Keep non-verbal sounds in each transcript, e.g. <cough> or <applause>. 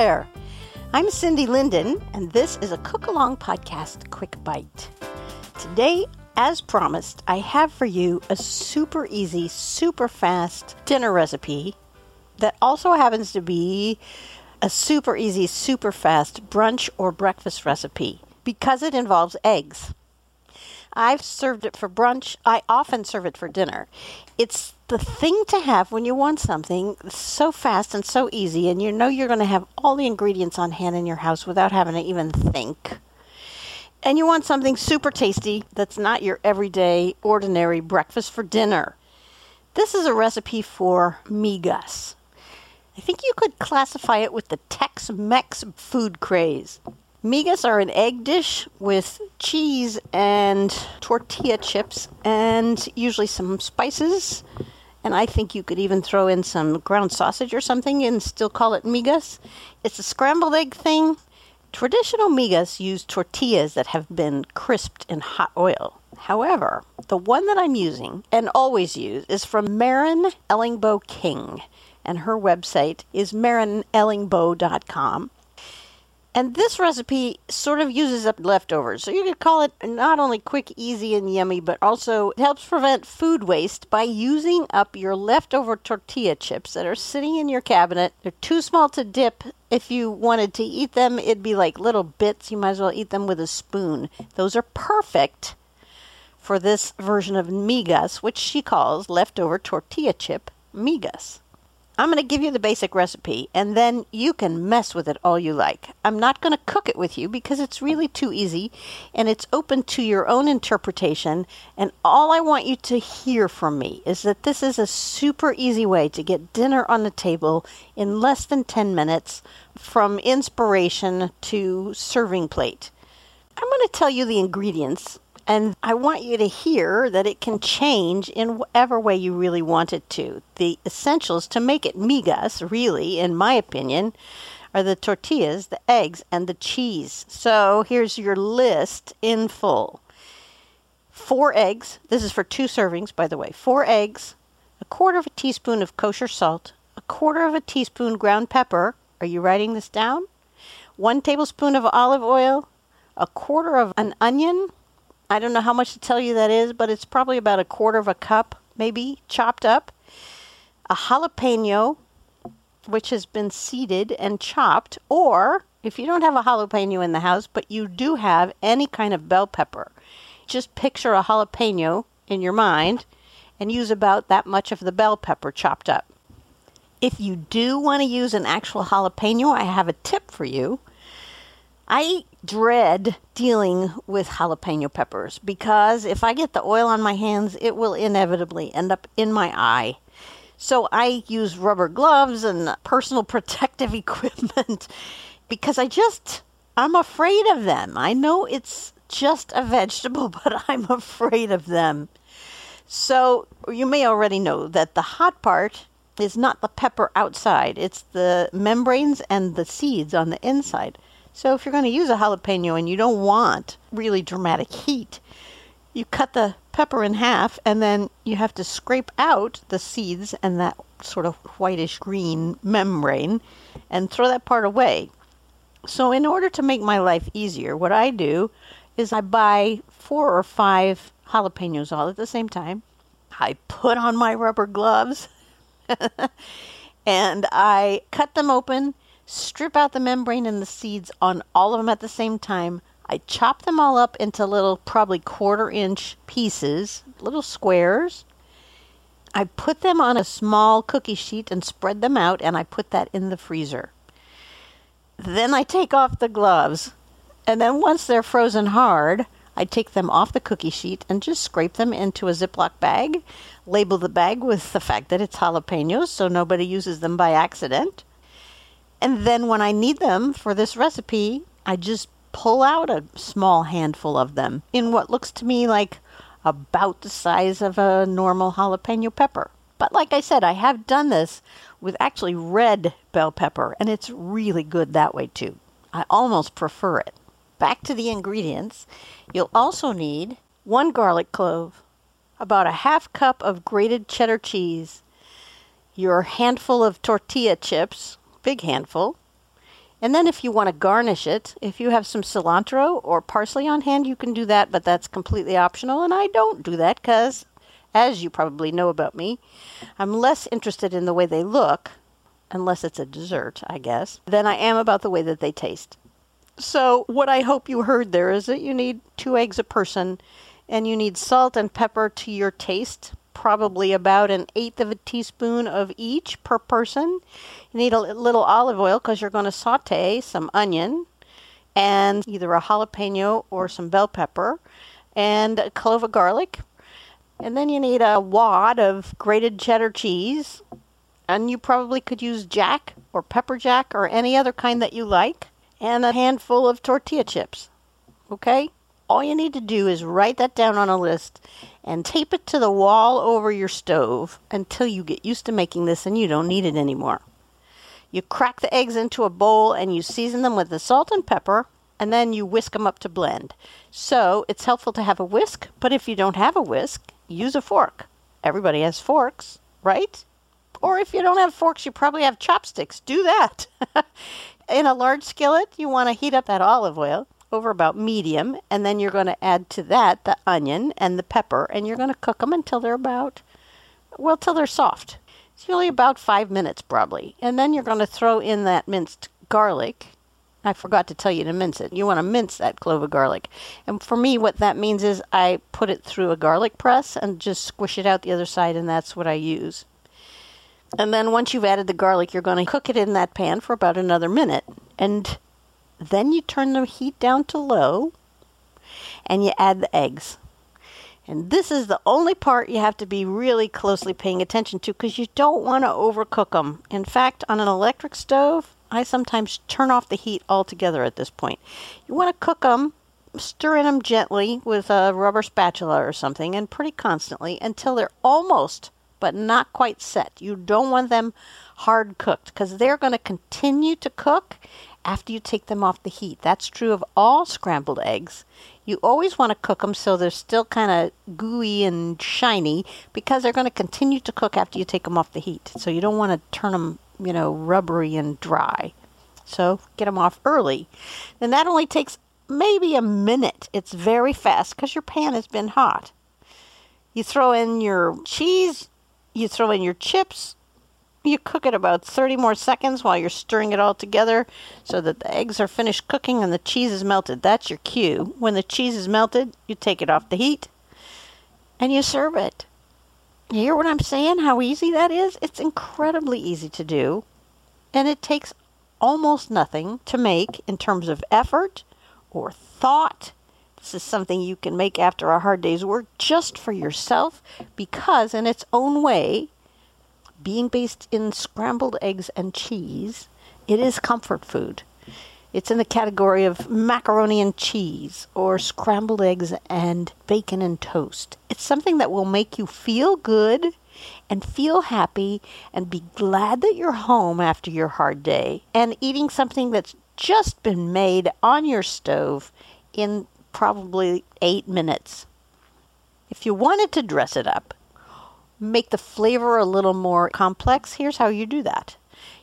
There. I'm Cindy Linden, and this is a cook along podcast quick bite. Today, as promised, I have for you a super easy, super fast dinner recipe that also happens to be a super easy, super fast brunch or breakfast recipe because it involves eggs. I've served it for brunch. I often serve it for dinner. It's the thing to have when you want something so fast and so easy, and you know you're going to have all the ingredients on hand in your house without having to even think. And you want something super tasty that's not your everyday, ordinary breakfast for dinner. This is a recipe for migas. I think you could classify it with the Tex Mex food craze. Migas are an egg dish with cheese and tortilla chips and usually some spices. And I think you could even throw in some ground sausage or something and still call it migas. It's a scrambled egg thing. Traditional migas use tortillas that have been crisped in hot oil. However, the one that I'm using and always use is from Marin Ellingbo King, and her website is marinellingbo.com. And this recipe sort of uses up leftovers. So you could call it not only quick, easy, and yummy, but also it helps prevent food waste by using up your leftover tortilla chips that are sitting in your cabinet. They're too small to dip. If you wanted to eat them, it'd be like little bits. You might as well eat them with a spoon. Those are perfect for this version of migas, which she calls leftover tortilla chip migas. I'm going to give you the basic recipe, and then you can mess with it all you like. I'm not going to cook it with you because it's really too easy and it's open to your own interpretation. And all I want you to hear from me is that this is a super easy way to get dinner on the table in less than 10 minutes from inspiration to serving plate. I'm going to tell you the ingredients and I want you to hear that it can change in whatever way you really want it to. The essentials to make it migas, really, in my opinion, are the tortillas, the eggs, and the cheese. So here's your list in full four eggs. This is for two servings, by the way. Four eggs, a quarter of a teaspoon of kosher salt, a quarter of a teaspoon ground pepper. Are you writing this down? One tablespoon of olive oil, a quarter of an onion, I don't know how much to tell you that is, but it's probably about a quarter of a cup, maybe chopped up. A jalapeno, which has been seeded and chopped, or if you don't have a jalapeno in the house, but you do have any kind of bell pepper, just picture a jalapeno in your mind and use about that much of the bell pepper chopped up. If you do want to use an actual jalapeno, I have a tip for you. I dread dealing with jalapeno peppers because if I get the oil on my hands, it will inevitably end up in my eye. So I use rubber gloves and personal <laughs> protective equipment because I just, I'm afraid of them. I know it's just a vegetable, <laughs> but I'm afraid of them. So you may already know that the hot part is not the pepper outside, it's the membranes and the seeds on the inside. So if you're going to use a jalapeno and you don't want really dramatic heat, you cut the pepper in half and then you have to scrape out the seeds and that sort of whitish green membrane and throw that part away. So, in order to make my life easier, what I do is I buy four or five jalapenos all at the same time. I put on my rubber gloves <laughs> and I cut them open, strip out the membrane and the seeds on all of them at the same time. I chop them all up into little, probably quarter inch pieces, little squares. I put them on a small cookie sheet and spread them out, and I put that in the freezer. Then I take off the gloves, and then once they're frozen hard, I take them off the cookie sheet and just scrape them into a Ziploc bag, label the bag with the fact that it's jalapenos so nobody uses them by accident. And then when I need them for this recipe, I just pull out a small handful of them in what looks to me like about the size of a normal jalapeno pepper. But like I said, I have done this with actually red bell pepper, and it's really good that way too. I almost prefer it. Back to the ingredients. You'll also need one garlic clove, about a half cup of grated cheddar cheese, your handful of tortilla chips, big handful, and then if you want to garnish it, if you have some cilantro or parsley on hand, you can do that, but that's completely optional, and I don't do that because, as you probably know about me, I'm less interested in the way they look, unless it's a dessert, I guess, than I am about the way that they taste. So, what I hope you heard there is that you need two eggs a person and you need salt and pepper to your taste, probably about an eighth of a teaspoon of each per person. You need a little olive oil because you're going to saute some onion and either a jalapeno or some bell pepper and a clove of garlic. And then you need a wad of grated cheddar cheese. And you probably could use jack or pepper jack or any other kind that you like and a handful of tortilla chips. Okay? All you need to do is write that down on a list and tape it to the wall over your stove until you get used to making this and you don't need it anymore. You crack the eggs into a bowl and you season them with the salt and pepper and then you whisk them up to blend. So it's helpful to have a whisk, but if you don't have a whisk, use a fork. Everybody has forks, right? Or if you don't have forks, you probably have chopsticks. Do that. <laughs> in a large skillet, you want to heat up that olive oil over about medium, and then you're going to add to that the onion and the pepper, and you're going to cook them until they're about, well, till they're soft. It's really about five minutes, probably. And then you're going to throw in that minced garlic. I forgot to tell you to mince it. You want to mince that clove of garlic. And for me, what that means is I put it through a garlic press and just squish it out the other side, and that's what I use. And then once you've added the garlic, you're going to cook it in that pan for about another minute. And then you turn the heat down to low and you add the eggs. And this is the only part you have to be really closely paying attention to because you don't want to overcook them. In fact, on an electric stove, I sometimes turn off the heat altogether at this point. You want to cook them, stir in them gently with a rubber spatula or something, and pretty constantly until they're almost but not quite set. You don't want them hard cooked because they're going to continue to cook after you take them off the heat. That's true of all scrambled eggs. You always want to cook them so they're still kind of gooey and shiny because they're going to continue to cook after you take them off the heat. So you don't want to turn them, you know, rubbery and dry. So get them off early. And that only takes maybe a minute. It's very fast because your pan has been hot. You throw in your cheese, you throw in your chips. You cook it about 30 more seconds while you're stirring it all together so that the eggs are finished cooking and the cheese is melted. That's your cue. When the cheese is melted, you take it off the heat and you serve it. You hear what I'm saying? How easy that is? It's incredibly easy to do, and it takes almost nothing to make in terms of effort or thought this is something you can make after a hard day's work just for yourself because, in its own way, being based in scrambled eggs and cheese, it is comfort food. It's in the category of macaroni and cheese or scrambled eggs and bacon and toast. It's something that will make you feel good and feel happy and be glad that you're home after your hard day and eating something that's just been made on your stove in probably eight minutes. If you wanted to dress it up, make the flavor a little more complex, here's how you do that.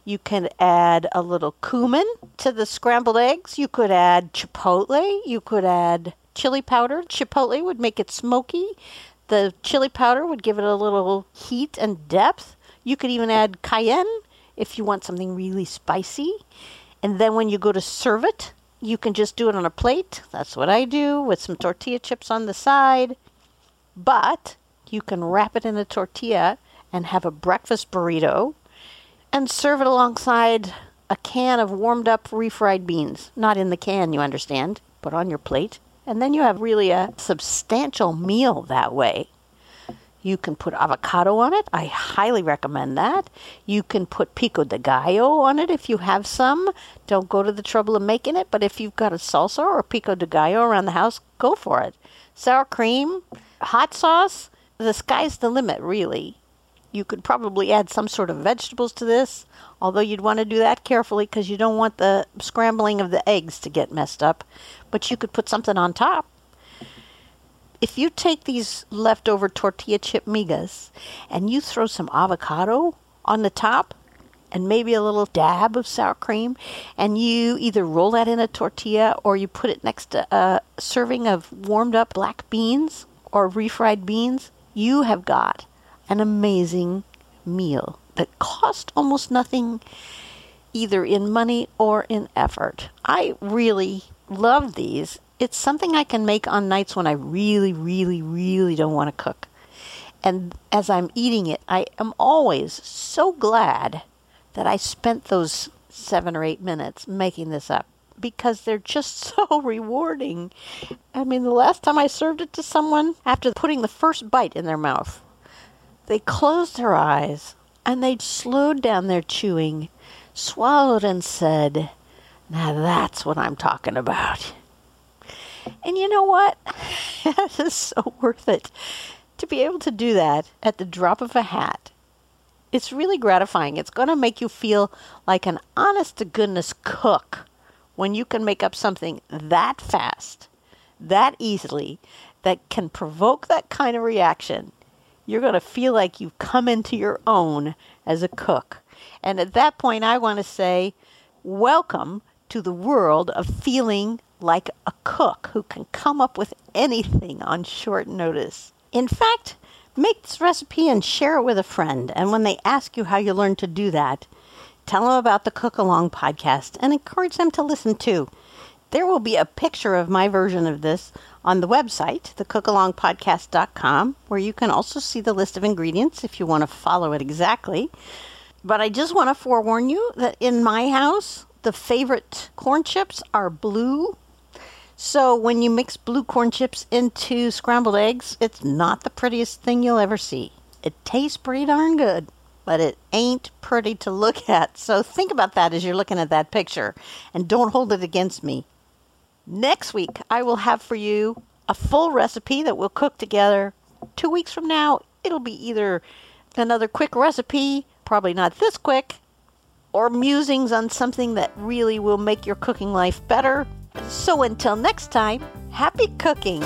You can add a little cumin to the scrambled eggs. You could add chipotle. You could add chili powder. Chipotle would make it smoky. The chili powder would give it a little heat and depth. You could even add cayenne if you want something really spicy. And then when you go to serve it, you can just do it on a plate. That's what I do with some tortilla chips on the side. But you can wrap it in a tortilla and have a breakfast burrito and serve it alongside a can of warmed up refried beans. Not in the can, you understand, but on your plate. And then you have really a substantial meal that way. You can put avocado on it. I highly recommend that. You can put pico de gallo on it if you have some. Don't go to the trouble of making it, but if you've got a salsa or pico de gallo around the house, go for it. Sour cream, hot sauce, the sky's the limit, really. You could probably add some sort of vegetables to this, although you'd want to do that carefully because you don't want the scrambling of the eggs to get messed up. But you could put something on top. If you take these leftover tortilla chip migas and you throw some avocado on the top and maybe a little dab of sour cream, and you either roll that in a tortilla or you put it next to a serving of warmed up black beans or refried beans, you have got an amazing meal that cost almost nothing either in money or in effort. I really love these. It's something I can make on nights when I really, really, really don't want to cook. And as I'm eating it, I am always so glad that I spent those seven or eight minutes making this up because they're just <laughs> so rewarding. I mean, the last time I served it to someone, after putting the first bite in their mouth, they closed their eyes and they slowed down their chewing, swallowed, and said, Now that's what I'm talking about. And you know what? <laughs> it is so worth it to be able to do that at the drop of a hat. It's really gratifying. It's going to make you feel like an honest to goodness cook when you can make up something that fast, that easily, that can provoke that kind of reaction you're going to feel like you've come into your own as a cook. And at that point, I want to say, welcome to the world of feeling like a cook who can come up with anything on short notice. In fact, make this recipe and share it with a friend. And when they ask you how you learned to do that, tell them about the Cook Along podcast and encourage them to listen too. There will be a picture of my version of this on the website, thecookalongpodcast.com, where you can also see the list of ingredients if you want to follow it exactly. But I just want to forewarn you that in my house, the favorite corn chips are blue. So when you mix blue corn chips into scrambled eggs, it's not the prettiest thing you'll ever see. It tastes pretty darn good, but it ain't pretty to look at. So think about that as you're looking at that picture and don't hold it against me. Next week, I will have for you a full recipe that we'll cook together. Two weeks from now, it'll be either another quick recipe, probably not this quick, or musings on something that really will make your cooking life better. So until next time, happy cooking!